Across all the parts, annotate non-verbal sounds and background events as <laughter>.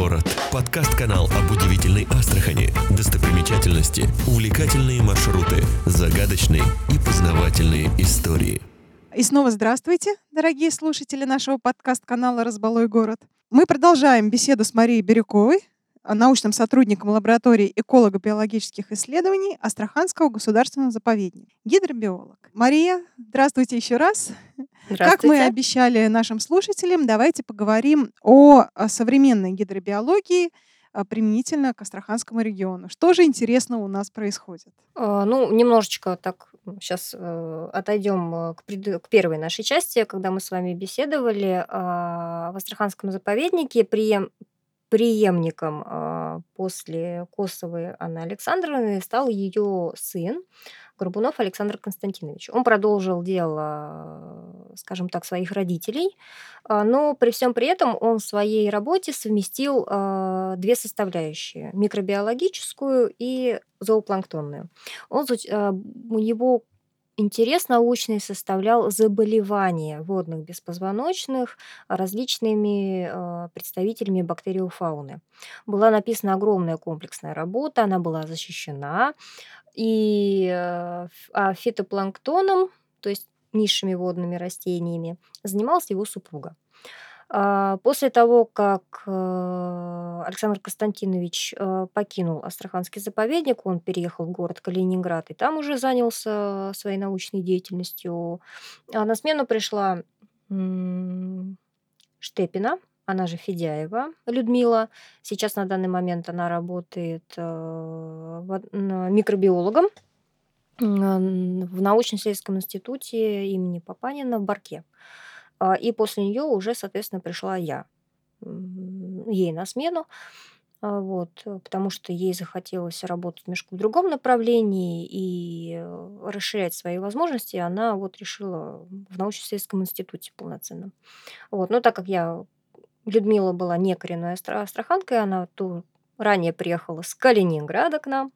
город». Подкаст-канал об удивительной Астрахани, достопримечательности, увлекательные маршруты, загадочные и познавательные истории. И снова здравствуйте, дорогие слушатели нашего подкаст-канала «Разбалой город». Мы продолжаем беседу с Марией Бирюковой, научным сотрудником лаборатории эколого-биологических исследований Астраханского государственного заповедника, гидробиолог. Мария, здравствуйте еще раз. Как мы обещали нашим слушателям, давайте поговорим о современной гидробиологии а, применительно к Астраханскому региону. Что же интересного у нас происходит? А, ну, немножечко так сейчас э, отойдем э, к, пред... к первой нашей части, когда мы с вами беседовали в Астраханском заповеднике. При преемником а, после Косовой Анны Александровны стал ее сын Горбунов Александр Константинович. Он продолжил дело, скажем так, своих родителей, а, но при всем при этом он в своей работе совместил а, две составляющие – микробиологическую и зоопланктонную. Он, у него интерес научный составлял заболевания водных беспозвоночных различными э, представителями бактериофауны. Была написана огромная комплексная работа, она была защищена. И э, а фитопланктоном, то есть низшими водными растениями, занималась его супруга. А, после того, как э, Александр Константинович э, покинул Астраханский заповедник, он переехал в город Калининград и там уже занялся своей научной деятельностью. А на смену пришла Штепина, она же Федяева Людмила. Сейчас на данный момент она работает э, микробиологом в научно-исследовательском институте имени Папанина в Барке. А, и после нее уже, соответственно, пришла я ей на смену. А, вот, потому что ей захотелось работать немножко в другом направлении и э, расширять свои возможности, она вот решила в научно-исследовательском институте полноценном. Вот, но так как я, Людмила была не коренной астраханкой, она то ранее приехала с Калининграда к нам,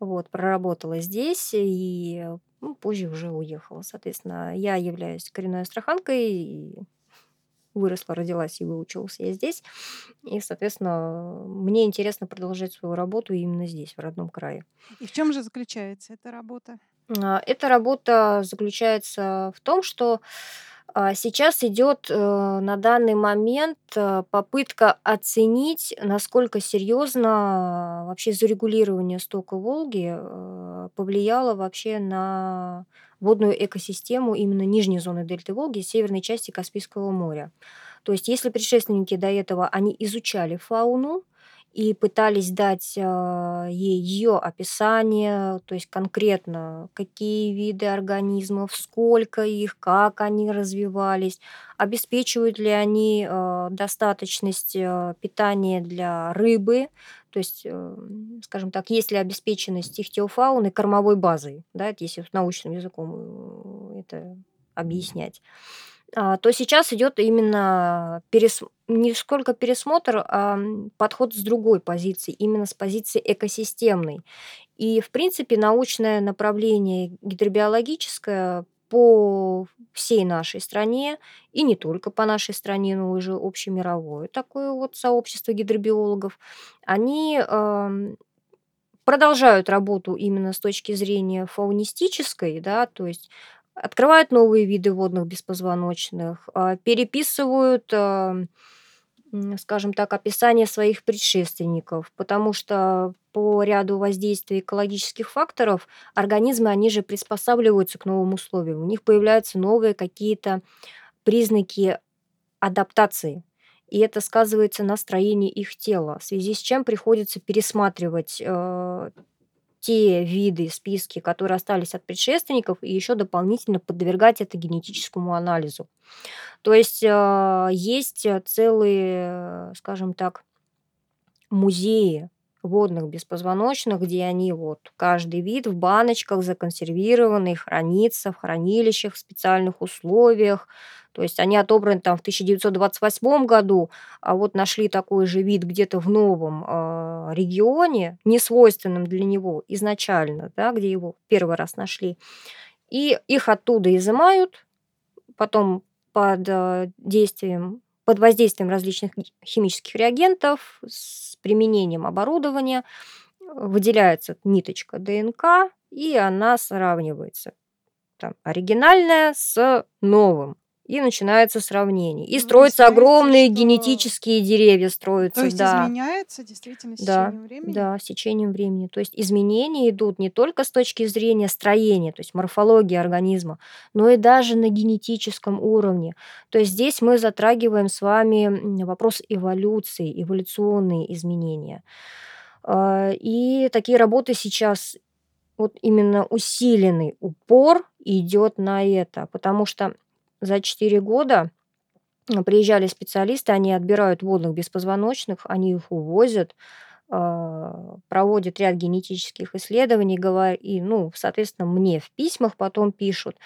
вот, проработала здесь и ну, позже уже уехала. Соответственно, я являюсь коренной астраханкой, и выросла, родилась и выучилась я здесь. И, соответственно, мне интересно продолжать свою работу именно здесь, в родном крае. И в чем же заключается эта работа? А, эта работа заключается в том, что сейчас идет э, на данный момент э, попытка оценить, насколько серьезно вообще зарегулирование стока Волги э, повлияло вообще на водную экосистему именно нижней зоны дельты Волги, северной части Каспийского моря. То есть если предшественники до этого, они изучали фауну, и пытались дать а, ей ее описание, то есть конкретно какие виды организмов, сколько их, как они развивались, обеспечивают ли они а, достаточность а, питания для рыбы, то есть, э, скажем так, есть ли обеспеченность ихтиофауны кормовой базой, да, если научным языком э, это объяснять. То сейчас идет именно перес... не сколько пересмотр, а подход с другой позиции, именно с позиции экосистемной. И, в принципе, научное направление гидробиологическое по всей нашей стране, и не только по нашей стране, но уже общемировое такое вот сообщество гидробиологов, они э, продолжают работу именно с точки зрения фаунистической, да, то есть открывают новые виды водных беспозвоночных, а, переписывают, а, скажем так, описание своих предшественников, потому что по ряду воздействий экологических факторов организмы, они же приспосабливаются к новым условиям. У них появляются новые какие-то признаки адаптации. И это сказывается на строении их тела, в связи с чем приходится пересматривать э, те виды, списки, которые остались от предшественников, и еще дополнительно подвергать это генетическому анализу. То есть а, есть целые, скажем так, музеи водных беспозвоночных, где они вот каждый вид в баночках законсервированный, хранится в хранилищах в специальных условиях, то есть они отобраны там в 1928 году, а вот нашли такой же вид где-то в новом э, регионе, не свойственном для него изначально, да, где его первый раз нашли. И их оттуда изымают, потом под э, действием под воздействием различных химических реагентов, с применением оборудования выделяется ниточка ДНК, и она сравнивается. Там, оригинальная с новым и начинается сравнение. И строятся огромные что... генетические деревья строятся. То есть да. изменяется действительно с да, течением времени? Да, с течением времени. То есть изменения идут не только с точки зрения строения, то есть морфологии организма, но и даже на генетическом уровне. То есть здесь мы затрагиваем с вами вопрос эволюции, эволюционные изменения. А, и такие работы сейчас вот именно усиленный упор идет на это, потому что за 4 года. Приезжали специалисты, они отбирают водных беспозвоночных, они их увозят, а, проводят ряд генетических исследований, и, ну, соответственно, мне в письмах потом пишут,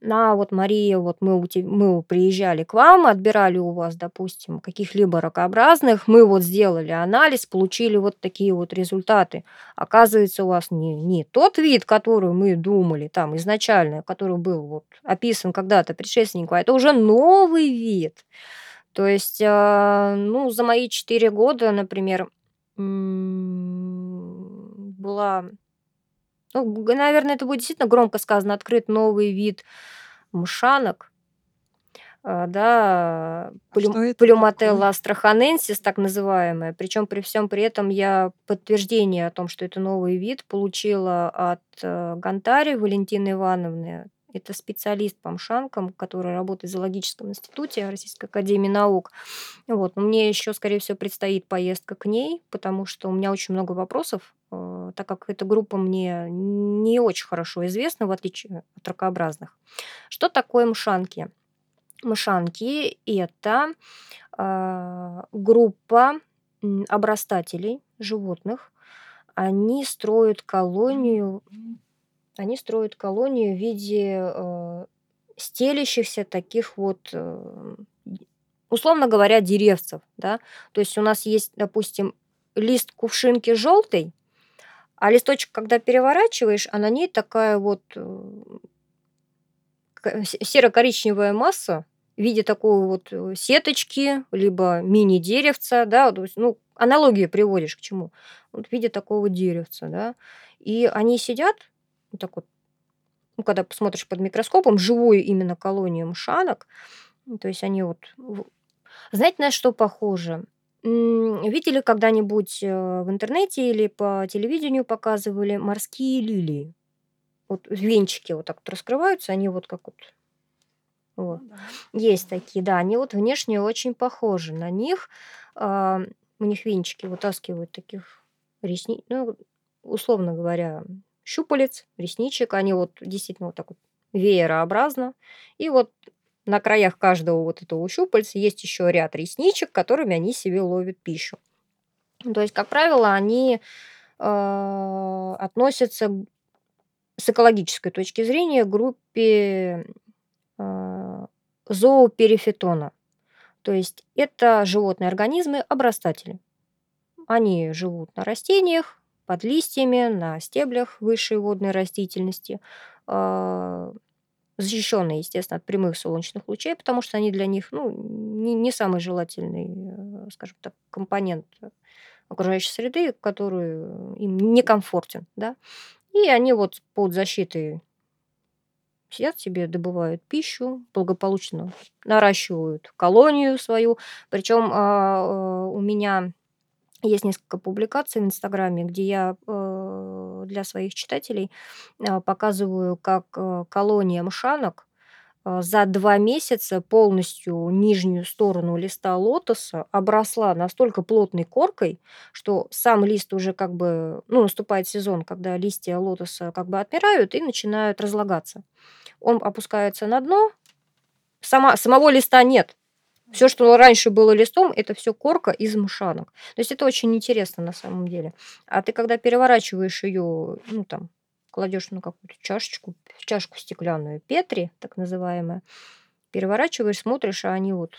на вот Мария, вот мы, у te- мы приезжали к вам, отбирали у вас, допустим, каких-либо ракообразных, мы вот сделали анализ, получили вот такие вот результаты. Оказывается, у вас не, не тот вид, который мы думали там изначально, который был вот описан когда-то предшественником, а это уже новый вид. То есть, а, ну, за мои четыре года, например, была ну, наверное, это будет действительно громко сказано, открыт новый вид мшанок, а, да, А плюмателла астраханенсис, так называемая. Причем при всем при этом я подтверждение о том, что это новый вид, получила от э, Гантари Валентины Ивановны. Это специалист по мшанкам, который работает в зоологическом институте Российской академии наук. Вот. Но мне еще, скорее всего, предстоит поездка к ней, потому что у меня очень много вопросов, так как эта группа мне не очень хорошо известна, в отличие от ракообразных. Что такое мшанки? Мшанки – это э, группа обрастателей животных. Они строят колонию они строят колонию в виде э, стелящихся таких вот, э, условно говоря, деревцев. Да? То есть у нас есть, допустим, лист кувшинки желтый, а листочек, когда переворачиваешь, а на ней такая вот э, серо-коричневая масса в виде такой вот э, сеточки, либо мини-деревца, да, то есть, ну, аналогию приводишь к чему? Вот в виде такого деревца, да, и они сидят вот так вот, ну, когда посмотришь под микроскопом, живую именно колонию мшанок, то есть они вот... Знаете, на что похоже? Видели когда-нибудь э, в интернете или по телевидению показывали морские лилии? Вот венчики вот так вот раскрываются, они вот как вот... Вот. Ну Есть такие, да, они вот внешне очень похожи на них. А, у них венчики вытаскивают таких ресниц, ну, условно говоря, щупалец, ресничек. Они вот действительно вот так вот веерообразно. И вот на краях каждого вот этого щупальца есть еще ряд ресничек, которыми они себе ловят пищу. То есть, как правило, они э, относятся с экологической точки зрения к группе э, зооперифетона. То есть это животные организмы обрастатели. Они живут на растениях, под листьями, на стеблях высшей водной растительности, а, защищенные, естественно, от прямых солнечных лучей, потому что они для них ну, не, не самый желательный, э, скажем так, компонент окружающей среды, который им некомфортен. Да? И они вот под защитой сидят себе, добывают пищу, благополучно наращивают колонию свою. Причем а, у меня есть несколько публикаций в Инстаграме, где я э, для своих читателей э, показываю, как э, колония мшанок за два месяца полностью нижнюю сторону листа лотоса обросла настолько плотной коркой, что сам лист уже как бы, ну, наступает сезон, когда листья лотоса как бы отмирают и начинают разлагаться. Он опускается на дно, сама, самого листа нет, все, что раньше было листом, это все корка из мшанок. То есть это очень интересно на самом деле. А ты когда переворачиваешь ее, ну там, кладешь на какую-то чашечку, чашку стеклянную Петри, так называемая, переворачиваешь, смотришь, а они вот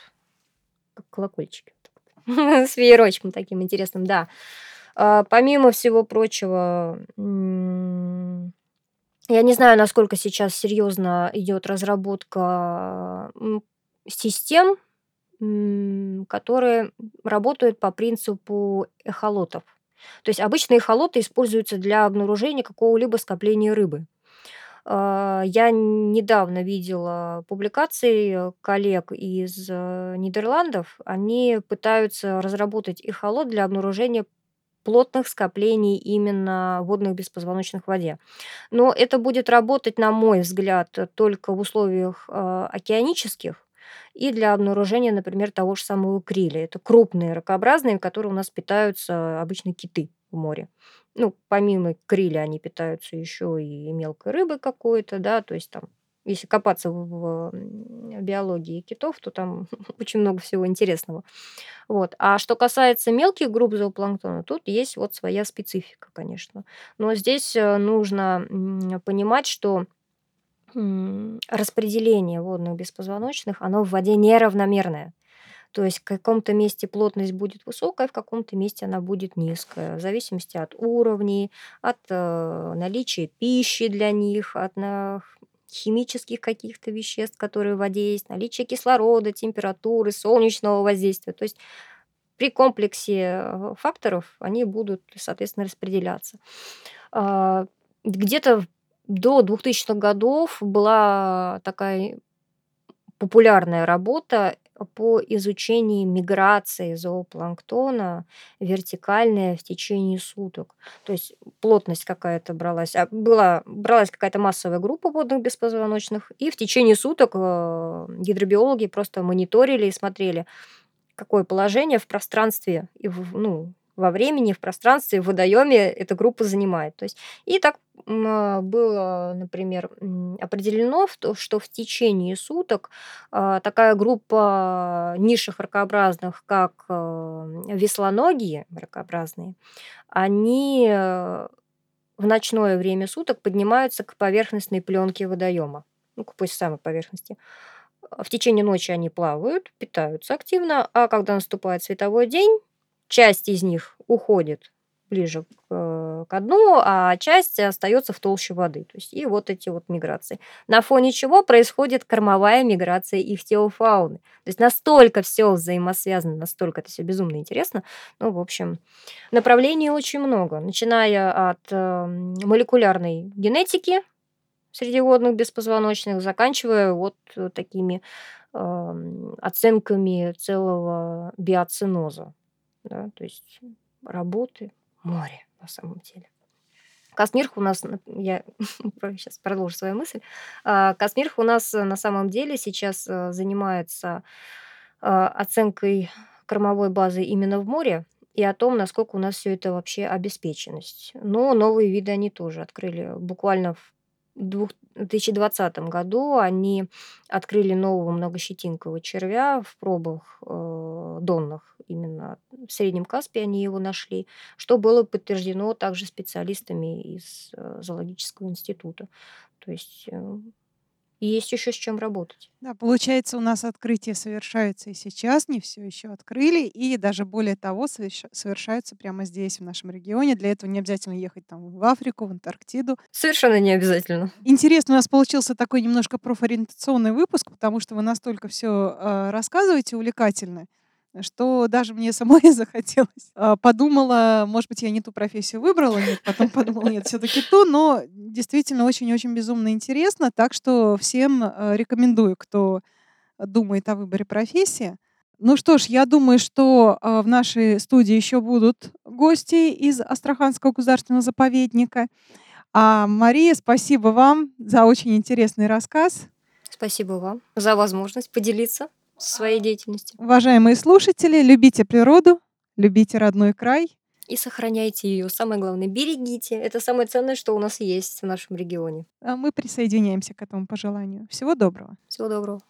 как колокольчики. <laughs> С веерочком таким интересным, да. А, помимо всего прочего, я не знаю, насколько сейчас серьезно идет разработка систем которые работают по принципу эхолотов. То есть обычно эхолоты используются для обнаружения какого-либо скопления рыбы. А, я недавно видела публикации коллег из э, Нидерландов. Они пытаются разработать эхолот для обнаружения плотных скоплений именно водных беспозвоночных в воде. Но это будет работать, на мой взгляд, только в условиях э, океанических и для обнаружения, например, того же самого криля. Это крупные ракообразные, которые у нас питаются обычно киты в море. Ну, помимо криля они питаются еще и мелкой рыбой какой-то, да, то есть там если копаться в, биологии китов, то там <laughs> очень много всего интересного. Вот. А что касается мелких групп зоопланктона, тут есть вот своя специфика, конечно. Но здесь э, нужно понимать, что распределение водных беспозвоночных, оно в воде неравномерное. То есть в каком-то месте плотность будет высокая, в каком-то месте она будет низкая, в зависимости от уровней, от э, наличия пищи для них, от на, химических каких-то веществ, которые в воде есть, наличия кислорода, температуры, солнечного воздействия. То есть при комплексе э, факторов они будут, соответственно, распределяться. А, где-то до 2000-х годов была такая популярная работа по изучению миграции зоопланктона вертикальная в течение суток. То есть плотность какая-то бралась, а была, бралась какая-то массовая группа водных беспозвоночных, и в течение суток э, гидробиологи просто мониторили и смотрели, какое положение в пространстве и в, ну, во времени, в пространстве, в водоеме эта группа занимает. То есть, и так а, было, например, определено, что в течение суток а, такая группа низших ракообразных, как а, веслоногие ракообразные, они в ночное время суток поднимаются к поверхностной пленке водоема, ну, к пусть самой поверхности. В течение ночи они плавают, питаются активно, а когда наступает световой день, часть из них уходит ближе к, э, к дну, а часть остается в толще воды. То есть и вот эти вот миграции. На фоне чего происходит кормовая миграция ихтиофауны. То есть настолько все взаимосвязано, настолько это все безумно интересно. Ну, в общем, направлений очень много. Начиная от э, молекулярной генетики среди водных беспозвоночных, заканчивая вот такими э, оценками целого биоциноза да, то есть работы, море на самом деле. Космирх у нас, я <laughs> сейчас продолжу свою мысль, а, Космирх у нас на самом деле сейчас э, занимается а, оценкой кормовой базы именно в море и о том, насколько у нас все это вообще обеспеченность. Но новые виды они тоже открыли буквально в 2020 году они открыли нового многощетинкового червя в пробах э, донных. Именно в Среднем Каспе они его нашли, что было подтверждено также специалистами из э, зоологического института. То есть э, и есть еще с чем работать. Да, получается, у нас открытие совершается и сейчас, не все еще открыли, и даже более того, совершаются прямо здесь, в нашем регионе. Для этого не обязательно ехать там в Африку, в Антарктиду. Совершенно не обязательно. Интересно, у нас получился такой немножко профориентационный выпуск, потому что вы настолько все э, рассказываете увлекательно что даже мне самой <laughs> захотелось. А, подумала, может быть, я не ту профессию выбрала, нет, потом подумала, нет, все-таки ту, но действительно очень-очень безумно интересно, так что всем а, рекомендую, кто думает о выборе профессии. Ну что ж, я думаю, что а, в нашей студии еще будут гости из Астраханского государственного заповедника. А Мария, спасибо вам за очень интересный рассказ. Спасибо вам за возможность поделиться своей деятельностью. Уважаемые слушатели, любите природу, любите родной край. И сохраняйте ее. Самое главное, берегите. Это самое ценное, что у нас есть в нашем регионе. А мы присоединяемся к этому пожеланию. Всего доброго. Всего доброго.